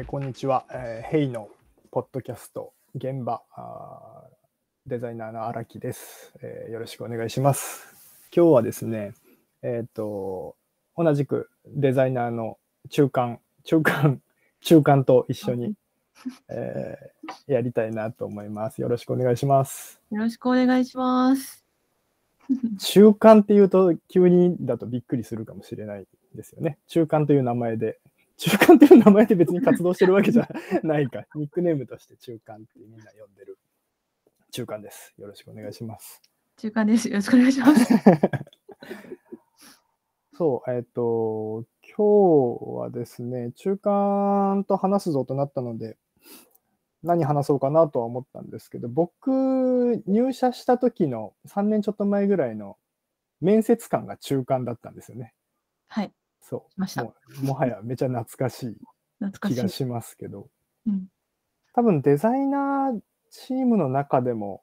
えーこんにちは、えーヘイのポッドキャスト現場あーデザイナーの荒木です、えーよろしくお願いします。今日はですね、えっ、と同じくデザイナーの中間中間 中間と一緒に、えーやりたいなと思います。よろしくお願いします。よろしくお願いします。中間っていうと急にだとびっくりするかもしれないですよね。中間という名前で。中間という名前で別に活動してるわけじゃないか。ニックネームとして中間ってみんな呼んでる中間です。よろしくお願いします。中間です。よろしくお願いします。そう、えっ、と、今日はですね、中間と話すぞとなったので、何話そうかなとは思ったんですけど、僕、入社した時の3年ちょっと前ぐらいの面接官が中間だったんですよね。はい。そう。もうもはやめちゃ懐かしい。気がしますけど、うん、多分デザイナーチームの中でも、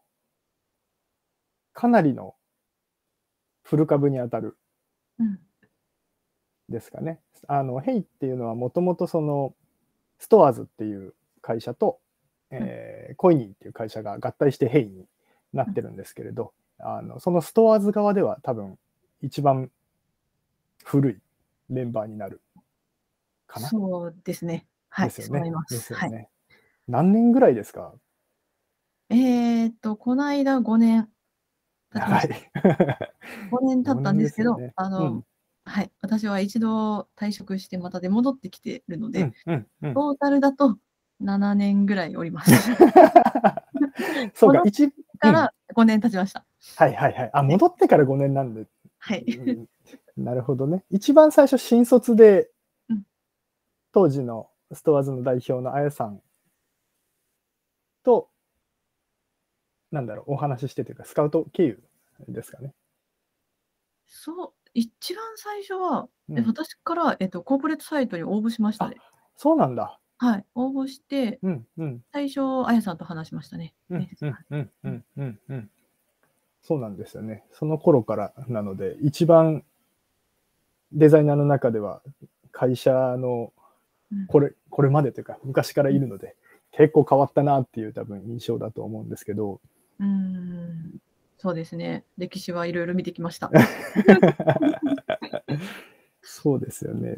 かなりの古株に当たるうん。ですかね。あの、ヘイっていうのはもともとその、ストアーズっていう会社と、えーコイニーっていう会社が合体してヘイになってるんですけれど、あのそのストアーズ側では多分一番古いメンバーになるかな？そうですね。はい。ですよねそう思いま。ですす。はい。よね。何年ぐらいですか？えーっと、この間5年経ちま長しいた。。5年経ったんですけど、ねあの、うんはい。私は一度退職してまた出戻ってきてるので、うんうんうんトータルだと7年ぐらいおります。そうか、戻っ一、から5年経ちました。はいはいはい。あ、戻ってから5年なんで、はい。う んなるほどね。一番最初、新卒でうん、当時のストアーズの代表のあやさんと、なんだろう、お話ししてというか、スカウト経由ですかね。そう、一番最初は、うんえ私から、えっと、コーポレートサイトに応募しましたね。そうなんだ。はい。応募して、うんうん最初、あやさんと話しましたね。そうなんですよね。その頃からなので、一番デザイナーの中では会社のうんこれこれまでというか昔からいるので、結構変わったなっていう多分印象だと思うんですけど、うーん、そうですね。歴史はいろいろ見てきました。そうですよね。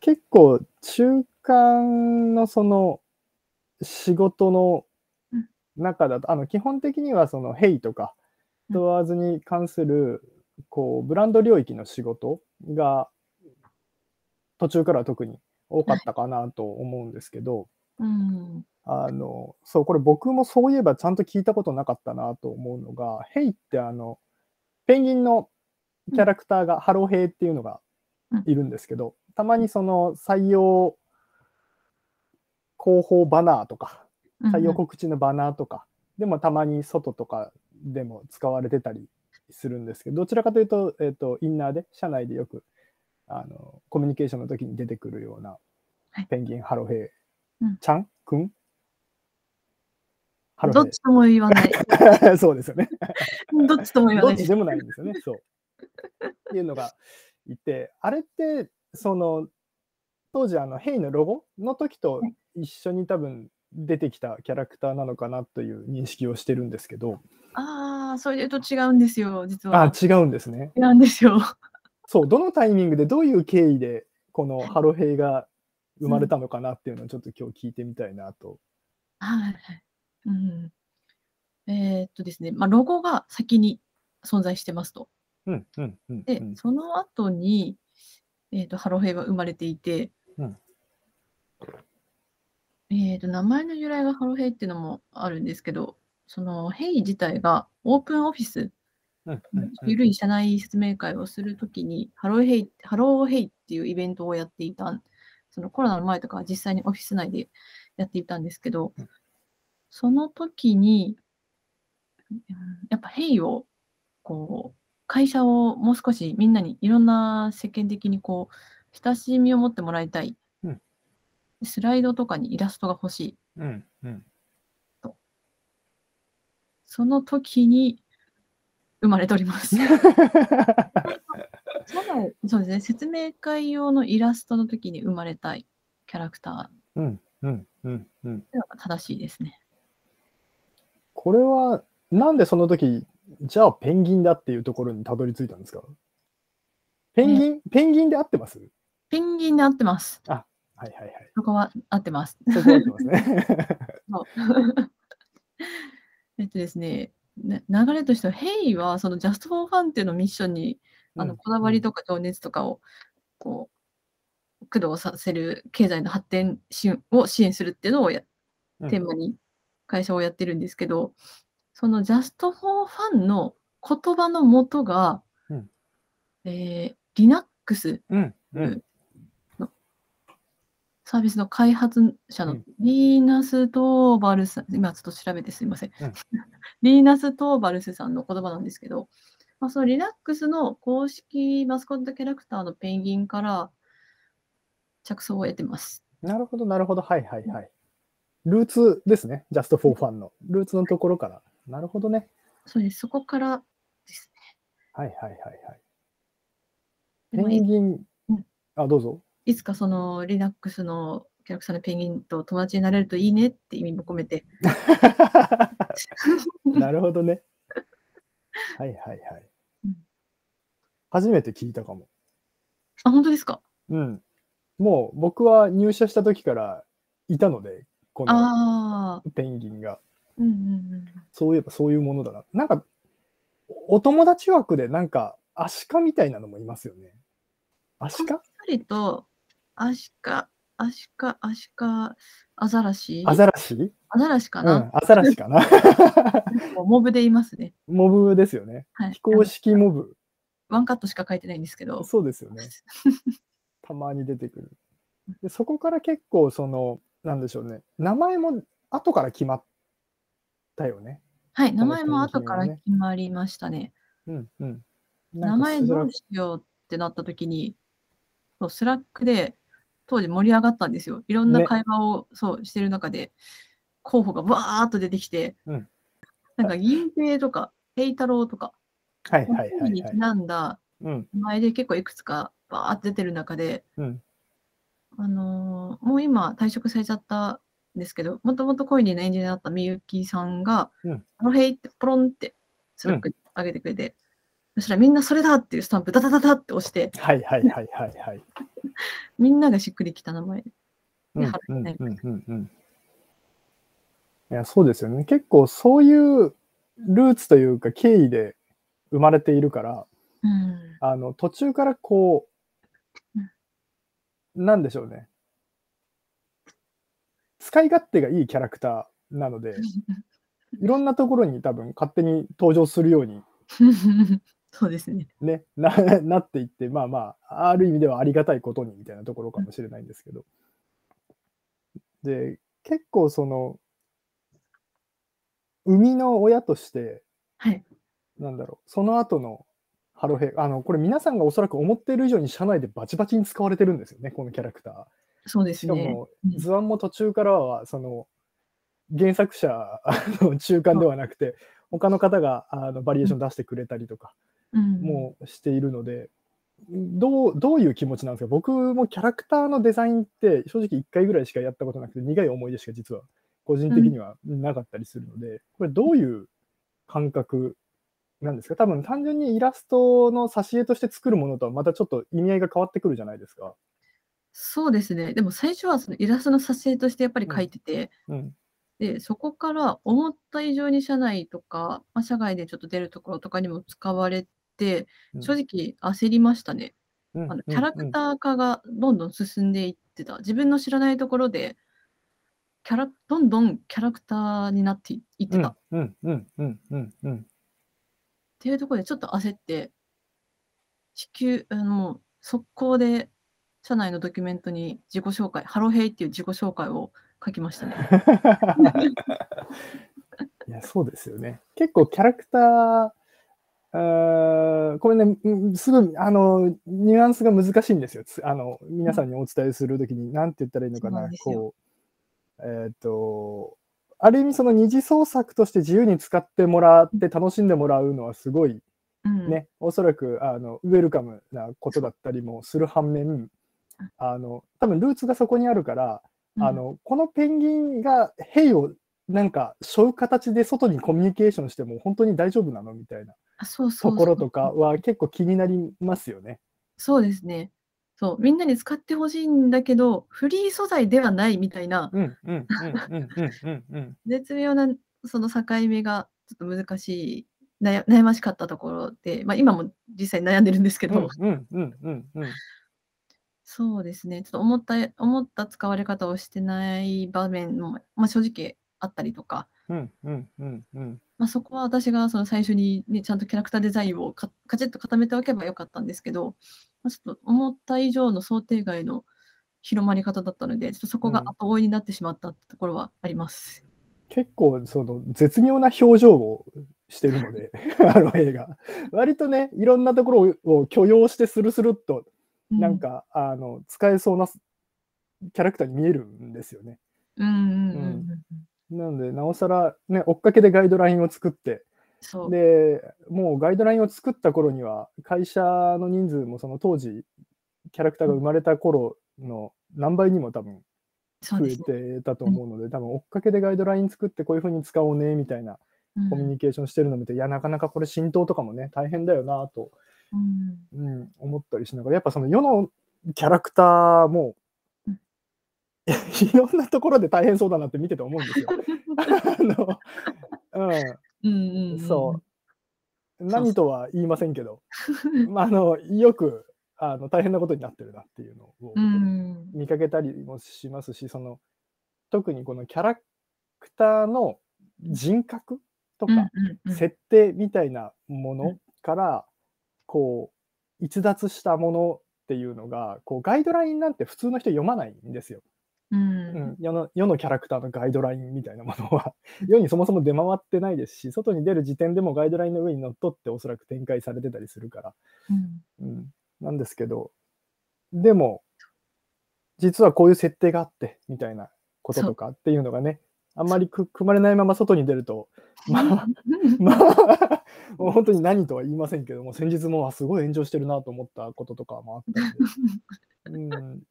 結構中間のその仕事のうん中だと、あの基本的にはそのヘイとかうんストアーズに関するこうブランド領域の仕事が途中からは特に多かったかなと思うんですけど、うん。あのそうこれ僕もそういえばちゃんと聞いたことなかったなと思うのが、ヘイってあのペンギンのキャラクターが、ハローヘイっていうのがいるんですけど、たまにその採用広報バナーとか、採用告知のバナーとか、でもたまに外とかでも使われてたりするんですけど、どちらかというと、えっ、と、インナーで、社内でよく、あの、コミュニケーションの時に出てくるようなはい、ペンギン、ハロヘイうんちゃんくんハロヘどっちとも言わない。イ。そうですよね。どっちとも言わない。どっちでもないんですよね。そう。っていうのがいて、あれって、その、当時、あの、ヘイのロゴの時とはい一緒に多分出てきたキャラクターなのかなという認識をしてるんですけど、ああ、それと違うんですよ、実あは。、違うんですね。違うんですよ。そう、どのタイミングでどういう経緯で、このハロヘイが生まれたのかなっていうのをちょっと今日聞いてみたいなと。はいはい。うん。えーっとですね、まあ、ロゴが先に存在してますと。うん、うん、うん。うで、んその後に、えーっと、ハローヘイは生まれていて、うんえーっと、名前の由来がハローヘイっていうのもあるんですけど、そのヘイ自体がオープンオフィス、緩い社内説明会をするときに、ハローヘイ、ハローヘイっていうイベントをやっていた、そのコロナの前とかは実際にオフィス内でやっていたんですけどうん、その時に、うんやっぱヘイを、こう、会社をもう少しみんなにいろんな世間的にこう、親しみを持ってもらいたい。うんスライドとかにイラストが欲しい。うん、うん。その時に生まれております。そ うそうですね。説明会用のイラストの時に生まれたいキャラクタうん、うん、うん、うん。うのが正しいですね。これは、なんでその時、じゃあペンギンだっていうところにたどり着いたんですか？ペンギン、ペンギンで合ってます？ペンギンで合ってます。はいはいはい。そこは合ってます。そこは合ってますね。えっとですね、ね流れとしては、ヘイはその Just for Fun っていうのをミッションに、あのこだわりとか情熱とかをこう駆動させる経済の発展を支援するっていうのをやうん。テーマに会社をやってるんですけど、その Just for Fun の言葉の元が、うん。えー Linux うん、うん、サービスの開発者のうんリーナス・トーバルスさん、今ちょっと調べてすみません。うん リーナス・トーバルスさんの言葉なんですけど、まあ、その Linux の公式マスコットキャラクターのペンギンから着想を得てます。なるほど、なるほど。はいはいはい。ルーツですね。Just for Fun の。ルーツのところから。なるほどね。そうです。そこからですはいはいはいはい。ね。ペンギンうん、あ、どうぞ。いつかその Linux のキャラクターのペンギンと友達になれるといいねって意味も込めて。なるほどね。はいはいはいうん。初めて聞いたかも。あ、本当ですか？うん。もう僕は入社した時からいたので、この。ペンギンが。うんうんうん。そういえばそういうものだな。なんか、お友達枠でなんか、アシカみたいなのもいますよね。アシカ？アシカ、アシカ、アシカ、アザラシ？アザラシ？アザラシかな、うん、アザラシかな。モブでいますね。モブですよね。はい。非公式モブ。ワンカットしか書いてないんですけど。そうですよね。たまに出てくる。でそこから結構その、なんでしょうね。名前も後から決まったよね。はい、名の前も後から決まりましたね。うんうん。名前どうしようってなった時に、そう Slack で当時盛り上がったんですよ。いろんなね。会話を、そうしてる中で、候補がバーっと出てきて、うん。なんか銀平とか平太郎とか、はいはいはいはい。なんだうん。名前で結構いくつかバーって出てる中で、うん。あのーもう今退職されちゃったんですけど、もともと Coiney のエンジニアだったみゆきさんが、うん。あのへいってポロンってSlack に上げてくれて、そしたらみんなそれだっていうスタンプダダダダって押して、はいはいはいはいはい。みんながしっくりきた名前。うん貼られてないうんうんうんうん。いや、そうですよね。結構そういうルーツというか経緯で生まれているから、うん。あの、途中からこう、なんでしょうね。使い勝手がいいキャラクターなので、いろんなところに多分勝手に登場するようにそうですね。ね、な なっていって、まあまあ、ある意味ではありがたいことにみたいなところかもしれないんですけど。で、結構その、生みの親として、はい。なんだろう、その後のハロヘイ、あの、これ皆さんがおそらく思っている以上に社内でバチバチに使われてるんですよね、このキャラクター。そうですね。しかも、うん図案も途中からは、その、原作者の中間ではなくて、他の方があのバリエーション出してくれたりとか、うん、もうしているので、どうどういう気持ちなんですか？僕もキャラクターのデザインって正直1回ぐらいしかやったことなくて苦い思い出しか実は個人的にはなかったりするので、これどういう感覚なんですか？多分単純にイラストの挿絵として作るものとはまたちょっと意味合いが変わってくるじゃないですか。そうですね。でも最初はそのイラストの撮影としてやっぱり描いてて、うん。で、そこから思った以上に社内とか、まあ、社外でちょっと出るところとかにも使われ正直焦りましたね。うんあのキャラクター化がどんどん進んでいってた。自分の知らないところで、キャラどんどんキャラクターになっていってた。っうんうんうんうんうんていうところでちょっと焦って、地球、あの、速攻で社内のドキュメントに自己紹介、ハロヘイっていう自己紹介を書きましたね。いや、そうですよね。結構キャラクター、あーこれね、うんすごい、あの、ニュアンスが難しいんですよ。つあの、皆さんにお伝えするときに、なんて言ったらいいのかなこう、えっ、と、ある意味その二次創作として自由に使ってもらって楽しんでもらうのはすごいうん、ね、おそらくあのウェルカムなことだったりもする反面、あ。の多分ルーツがそこにあるから、うん。あの、このペンギンがヘイをなんか背負う形で外にコミュニケーションしても本当に大丈夫なのみたいなところとかは結構気になりますよね。そうですね。そう、みんなに使ってほしいんだけど、フリー素材ではないみたいな。絶妙なその境目がちょっと難しい、悩悩ましかったところで、まあ、今も実際悩んでるんですけうんど。そうですね、ちょっと思った思った使われ方をしてない場面も、まあ、正直あったりとか、うんうんうんうん。まあ、そこは私がその最初に、ね、ちゃんとキャラクターデザインをかカチッと固めておけばよかったんですけど、まあ、ちょっと思った以上の想定外の広まり方だったので、ちょっとそこがうん後追いになってしまったってところはあります。結構その絶妙な表情をしてるので、あの映画。割とね、いろんなところを許容してスルスルっとうなん、か、あの使えそうなキャラクターに見えるんですよね。うんうんうんうん、なので、なおさら、ね、追っかけでガイドラインを作って。で、もうガイドラインを作った頃には、会社の人数もその当時、キャラクターが生まれた頃の何倍にも多分増え。てたと思うので、多分追っかけでガイドライン作ってこういうふうに使おうねみたいなうんコミュニケーションしてるのを見て、いや、なかなかこれ浸透とかもね、大変だよなと、うんうん、思ったりしながら、やっぱその世のキャラクターもうん、いろんなところで大変そうだなって見てて思うんですよ。あのうん、うんうんうん、そう。何とは言いませんけど、まあ、あのよくあの大変なことになってるなっていうのをうん。見かけたりもしますし、その特にこのキャラクターの人格とうんか設定みたいなものからこう逸脱したものっていうのがこうガイドラインなんて普通の人読まないんですよ。ううん。ん、世の世のキャラクターのガイドラインみたいなものは 世にそもそも出回ってないですし外に出る時点でもガイドラインの上にのっとっておそらく展開されてたりするから、うん。うん、なんですけどでも実はこういう設定があってみたいなこととかっていうのがねあんまりく組まれないまま外に出るとまあ まあもう本当に何とは言いませんけども先日もあすごい炎上してるなと思ったこととかもあったんで。うん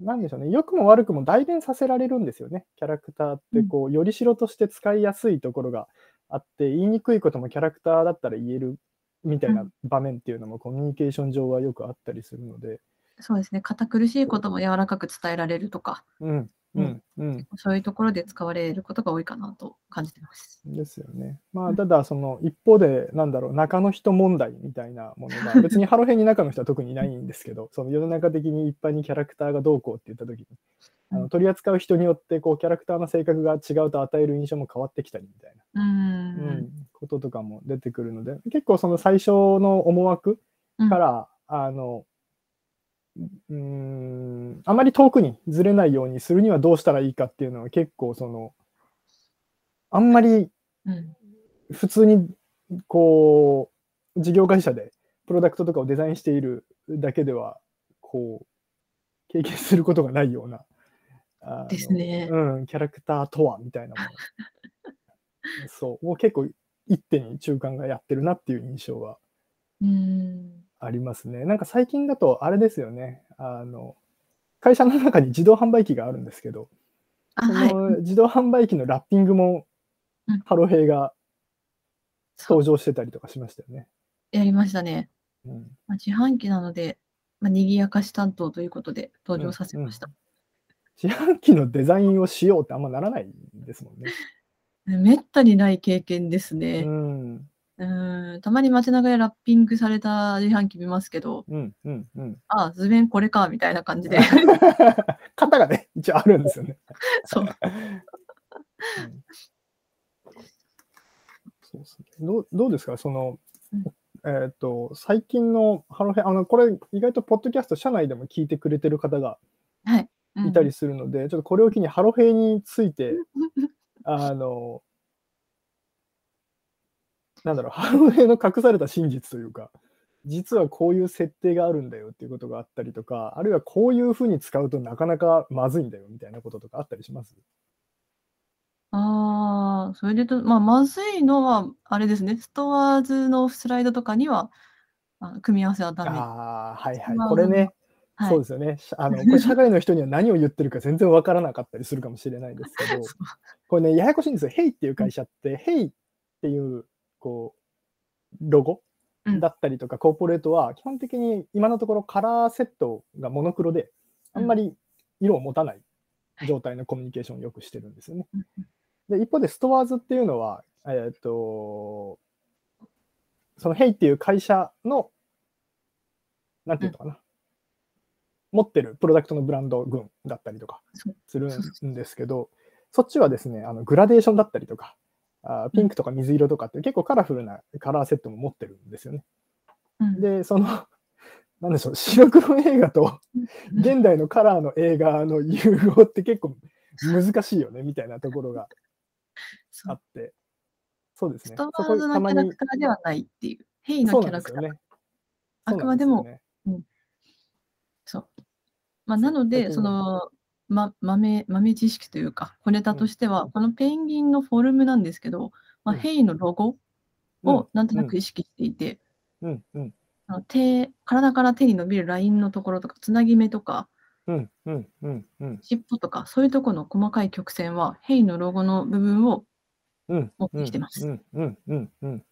なんでしょうね、良くも悪くも代弁させられるんですよね、キャラクターってこう、よりしろとして使いやすいところがあって、言いにくいこともキャラクターだったら言えるみたいな場面っていうのもコミュニケーション上はよくあったりするので、そうですね。堅苦しいことも柔らかく伝えられるとか、うん、うん、うん、そういうところで使われることが多いかなと感じてます。ですよね。まあ、うん。ただ、その一方で、なんだろう、中の人問題みたいなものが、別にハロヘに中の人は特にいないんですけど、その世の中的に一般にキャラクターがどうこうって言ったときに、あうん。の取り扱う人によってこうキャラクターの性格が違うと与える印象も変わってきたりみたいな。うん。うん、こととかも出てくるので、結構その最初の思惑から、あの、うーん、あまり遠くにずれないようにするにはどうしたらいいかっていうのは結構その、あんまりうん。普通にこう、事業会社でプロダクトとかをデザインしているだけでは、こう、経験することがないような、ですね。うん、キャラクターとはみたいなもの。そう、もう結構一手に中間がやってるなっていう印象はうんありますね。なんか最近だとあれですよね。あの、会社の中に自動販売機があるんですけど、あ、そはい。の自動販売機のラッピングもうんハロヘイが登場してたりとかしましたよね。やりましたね。うんまあ、自販機なので、まあ、賑やかし担当ということで登場させました。自販機のデザインをしようってあんまならないですもんね。めったにない経験ですうね。ん。うん、たまに街中でラッピングされた自販機見ますけど、うん。うん。うん。あ、図面これか、みたいな感じで。型がね、一応あるんですよね。そう。うんそうですね。どうどうですか？その、うんえっ、と、最近のハロヘイ、あの、これ、意外とポッドキャスト、社内でも聞いてくれてる方がはい。うんいたりするので、ちょっとこれを機にハロヘイについて、あの、なんだろう、ハロヘイの隠された真実というか、実はこういう設定があるんだよっていうことがあったりとか、あるいはこういうふうに使うとなかなかまずいんだよみたいなこととかあったりします？ああ、それでと、まあ、まずいのは、あれですね、ストアーズのスライドとかには、あ組み合わせはダメ。ああ、はいはい。まあこれね、はい。そうですよね。しあの、これ社外の人には何を言ってるか全然わからなかったりするかもしれないですけど。これね、ややこしいんですよ。ヘイっていううん。会社って、ヘイっていう、こう、ロゴうん。だったりとか、コーポレートは基本的に今のところカラーセットがモノクロで、うん。あんまり色を持たないはい。状態のコミュニケーションをよくしてるんですよね。で、一方でストアーズっていうのは、えっと、そのヘイっていう会社の、なんてうん。いうのかな、持ってるプロダクトのブランド群だったりとか。するんですけど、そっちはですね、あのグラデーションだったりとか、あ。ピンクとか水色とかって結構カラフルなカラーセットも持ってるんですよね。うん。で、その、なんでしょう、白黒映画とうん。現代のカラーの映画の融合って結構難しいよね、みたいなところが。あって、そうですね。ストーズのキャラクターではないっていう。ヘイのキャラクター。ね。あくまですも、でよね。うん。そう。まあ、なので、その、ま、豆、豆知識というか、小ネタうん、としては、このペンギンのフォルムなんですけど、まあ、うん、ヘイのロゴうん、をなんとう、なん。く意識していて、うん、うん、あの手、体から手に伸びるラインのところとか、つなぎ目とか、うん、うん、うん、うん、尻尾とか、そういうところの細かい曲線は、ヘイのロゴの部分をうん、持っうん、てきてます。うん、うん、うん、うん。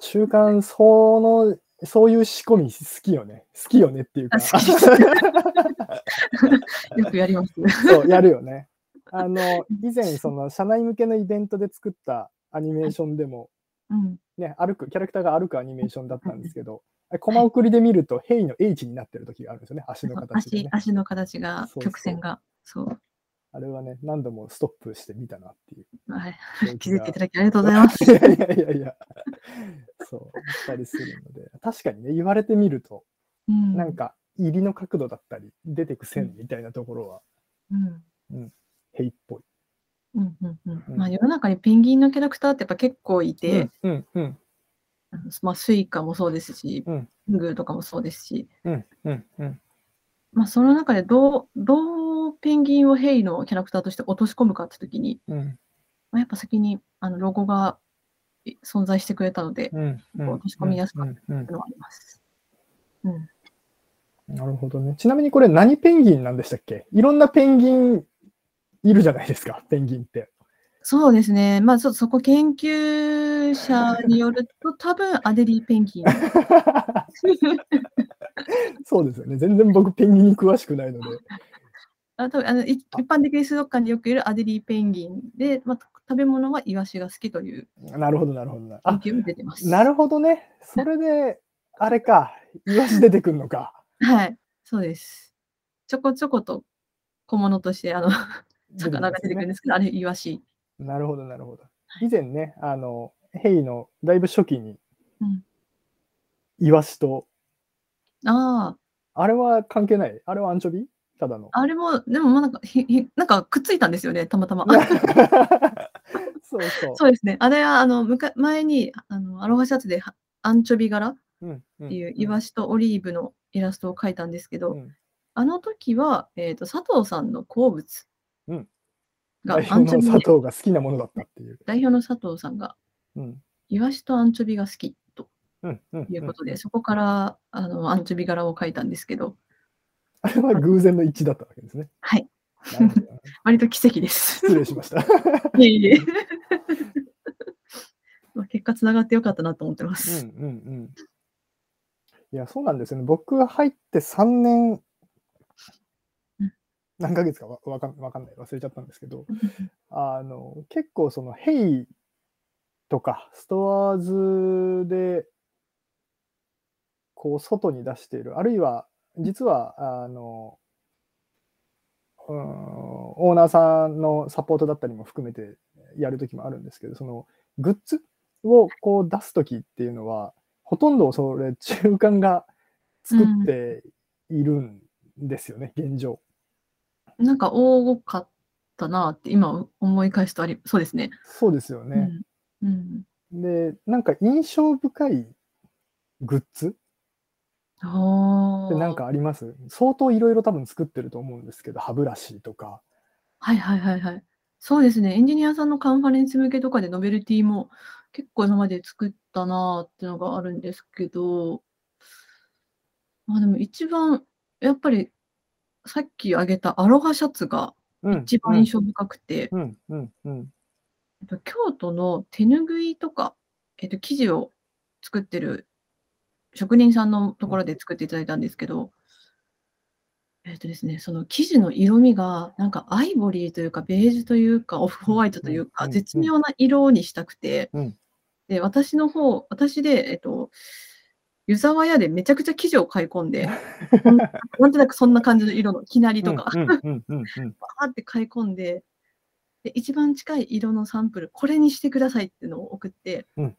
中間、その、そういう仕込み好きよね。好きよねっていうあ、か。よくやります。そう、やるよね。あの、以前、そその、社内向けのイベントで作ったアニメーションでも、うん。ね、歩く、キャラクターが歩くアニメーションだったんですけど、はい。マ送りで見ると、ヘイの H になってる時があるんですよね。足の形がね。足の形が。曲線が、そう。あれはね、何度もストップしてみたなっていうはい。記気づいてい。ただきありがとうございまいす。やいやいやいや、そう、したりするので、確かにね、言われてみると、うん。なんか、入りの角度だったり、出てくうん。線みたいなところは、うん。うん、ヘイっぽい。うん。うん。うん。まあ、うん、世の中にペンギンのキャラクターってやっぱ結構いうて、ん、うん、うん、まあ、スイカもそうですし、うん、グーとかもそうですし、うん、うん、うん。まあ、その中でどう、どうペンギンをヘイのキャラクターとして落とし込むかってときに、うん、まあ、やっぱ先にあのロゴがい存在してくれたので、落とし込うん、みやすかっ。たのはあります。うん。なるほどね。ちなみにこれ何ペンギンなんでしたっけ？いろんなペンギンいるじゃないですか、ペンギンって。そうですね。まあ、ちょっとそこ研究者によると、多分アデリーペンギン。そうですよね。全然僕ペンギンに詳しくないので。あとあのい一般的に水族館でよくいるアデリーペンギンで、まあ、食べ物はイワシが好きというなるほど、なるほどな。あ、研究も出てます。なるほどね。それで、あれか、イワシ出てくるのか。はい、そうです。ちょこちょこと小物としてあの 魚が出。てくるんですけど、あれイワシ。なるほど、なるほど。はい以前ね、あの、ヘイのだいぶ初期にうん、イワシと、ああ、あれは関係ない？あれはアンチョビ？ただの。あれも、でもまあなんかひひなんかくっついたんですよね、たまたま。そうそう。そうですね。あれはあのむか前にあのアロハシャツではアンチョビ柄っていうイワシとオリーブのイラストを描いたんですけど、うんあの時は、えー、と佐藤さんの好物うんが代アンチョビ佐藤が好きなものだったっていう。代表の佐藤さんがうんイワシとアンチョビが好きということで、うんそこからあのアンチョビ柄を描いたんですけど、あれは偶然の一致だったわけですね。はい、割と奇跡です。失礼しました。いえいえ。まあ結果つながってよかったなと思ってまうんす。うんうん。いや、そうなんですよね。僕が入って3年うん、何ヶ月かわわかかんない、忘れちゃったんですけど、あの結構そのヘイとかストアーズでこう外に出している、あるいは実はあの、うん、オーナーさんのサポートだったりも含めてやるときもあるんですけど、そのグッズをこう出すときっていうのは、ほとんどそれ中間が作っているんですよね、現状。なんか多かったなって今思い返すとありそうですね。そうですよね。うんうん、で、なんか印象深いグッズあってなんかあります？相当いろいろ多分作ってると思うんですけど、歯ブラシとか。はいはいはいはい。そうですね。エンジニアさんのカンファレンス向けとかでノベルティも結構今まで作ったなーっていうのがあるんですけど、まあでも一番、やっぱり、さっき挙げたアロハシャツがうん。一番印象深くて、うん。うん。うん。えっと京都の手ぬぐいとか、えっと、生地を作ってる職人さんのところで作っていただいたんですけど、えっとですね、その生地の色味が、なんかアイボリーというか、ベージュというか、オフホワイトというか、絶妙な色にしたくて、うん。で、私の方、私で、えっと、湯沢屋でめちゃくちゃ生地を買い込んで、なんとなくそんな感じの色のきなりとか。バーって買い込んで、で一番近い色のサンプル、これにしてくださいっていうのを送って、うん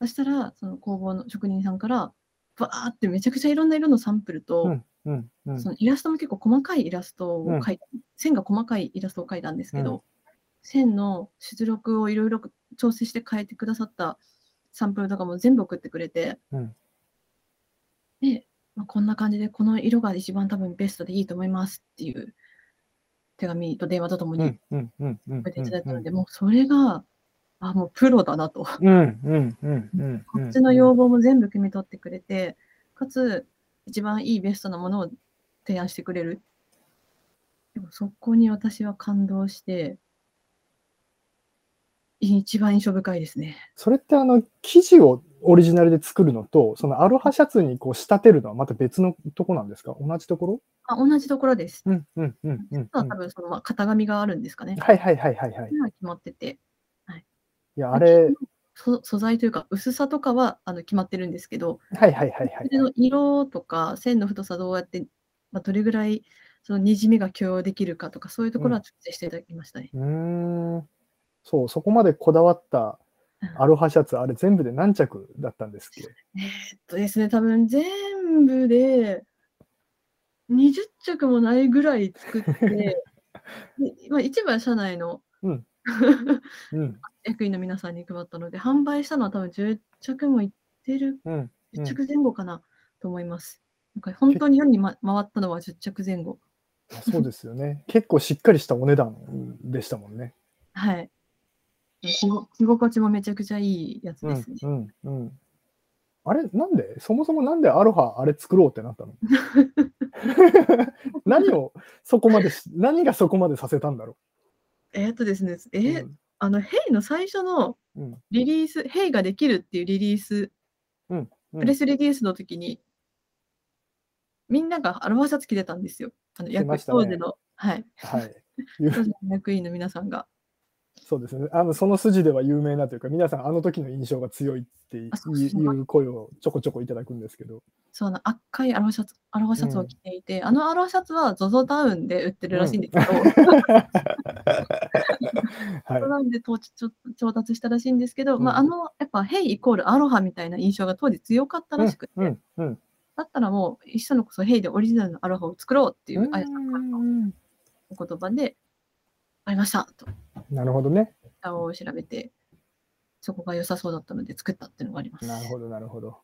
そしたら、その工房の職人さんから、バーってめちゃくちゃいろんな色のサンプルと、うん。うん。うん。そのイラストも結構細かいイラストを描い線が細かいイラストを描いたんですけど、うん線の出力をいろいろ調整して変えてくださったサンプルとかも全部送ってくれて、うんで、まあ、こんな感じでこの色が一番多分ベストでいいと思いますっていう手紙と電話とともにうん。うん。うん。うん。送っていただいたので、もうそれが、あ、もうプロだなと。うん。うん。うん。うん。こっちの要望も全部汲み取ってくれて、かつ、一番いいベストなものを提案してくれる。でもそこに私は感動して、一番印象深いですね。それってあの生地をオリジナルで作るのと、そのアロハシャツにこう仕立てるのはまた別のとこなんですか？同じところ？あ同じところです。うんうんうんうん、うん。多分そのまあ型紙があるんですかね。はいはいはいはいはい。今決まってて。いや、あれ、そ素材というか薄さとかはあの決まってるんですけど、はいはいはいはいそれの色とか線の太さどうやって、まあ、どれぐらいそのにじみが許容できるかとかそういうところは調整していただきましたね。うーん。そう、そこまでこだわったアロハシャツ、あれ全部で何着だったんですっけ？えーっとですね、多分全部で20着もないぐらい作って、でまあ、一部は社内のうん。うん。役員の皆さんに配ったので、販売したのは多分10着もいってる、うん。うん10着前後かなと思います。なんか本当に世に、ま、回ったのは10着前後。そうですよね。結構しっかりしたお値段でしたもんね。はい。着心地もめちゃくちゃいいやつうんですね。うんうん。あれなんで？そもそもなんでアロハあれ作ろうってなったの？何をそこまでし、何がそこまでさせたんだろえーっとですね、う。えーあの、ヘイの最初のうんうんリリース、ヘイができるっていうリリース、うんプレスリリースの時に、みんながアロハシャツ着てたんですよ。あの役ね当時の、はい、はい。役員の皆さんが。そうですね。あの、その筋では有名なというか、皆さんあの時の印象が強いっていう声をちょこちょこいただくんですけど。そうあの赤いアロハシャツアロハシャツを着ていて、あのアロハシャツは ZOZO タウンで売ってるらしいんですけど、はい。ZOZO タウンで調達したらしいんですけど、うん。まあ、あのやっぱヘイイコールアロハみたいな印象が当時強かったらしくて、うんうん。だったらもう一緒のこそヘイでオリジナルのアロハを作ろうっていうあやさんからのうんお言葉で、ありましたと。なるほどね。歌を調べて、そこが良さそうだったので作ったっていうのがあります。なるほど、なるほど。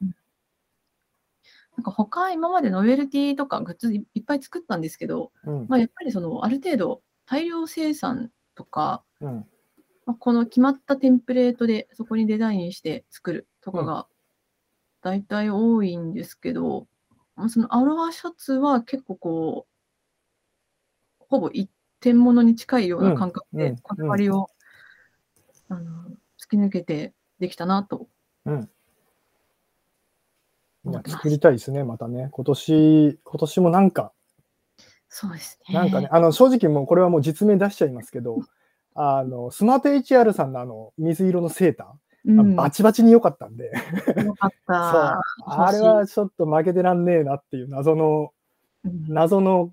なんか他、今までノベルティとかグッズいいっぱい作ったんですけど、うんまあ、やっぱりそのある程度大量生産とか、うんまあ、この決まったテンプレートでそこにデザインして作るとかが大体多いんですけど、まあそのアロハシャツは結構こう、ほぼ一点物に近いような感覚でこだわりを、あの突き抜けてできたなと。うん。作りたいですね、またね。今年、今年もなんか、そうですね。なんかね、あの、正直もうこれはもう実名出しちゃいますけど、あの、スマート HR さんのあの、水色のセーター、うん、バチバチに良かったんで、よかった。あれはちょっと負けてらんねえなっていう謎の、うん。謎の、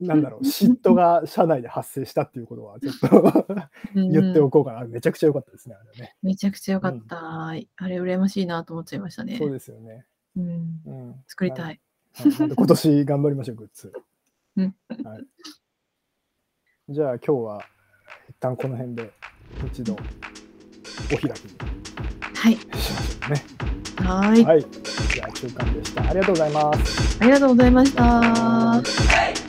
なんだろう、嫉妬が社内で発生したっていうことは、ちょっと 言っておこうかな。めちゃくちゃ良かったですね、あれね。めちゃくちゃよかった。あれ、羨ましいなと思っちゃいましたね。そうですよね。うん、うん。作りたい。今年頑張りましょう、グッズ。うんはい。じゃあ今日は一旦この辺で一度お開きにはい。しましょうね。はーい。はい。じゃあ中間でした。ありがとうございます。ありがとうございました。はい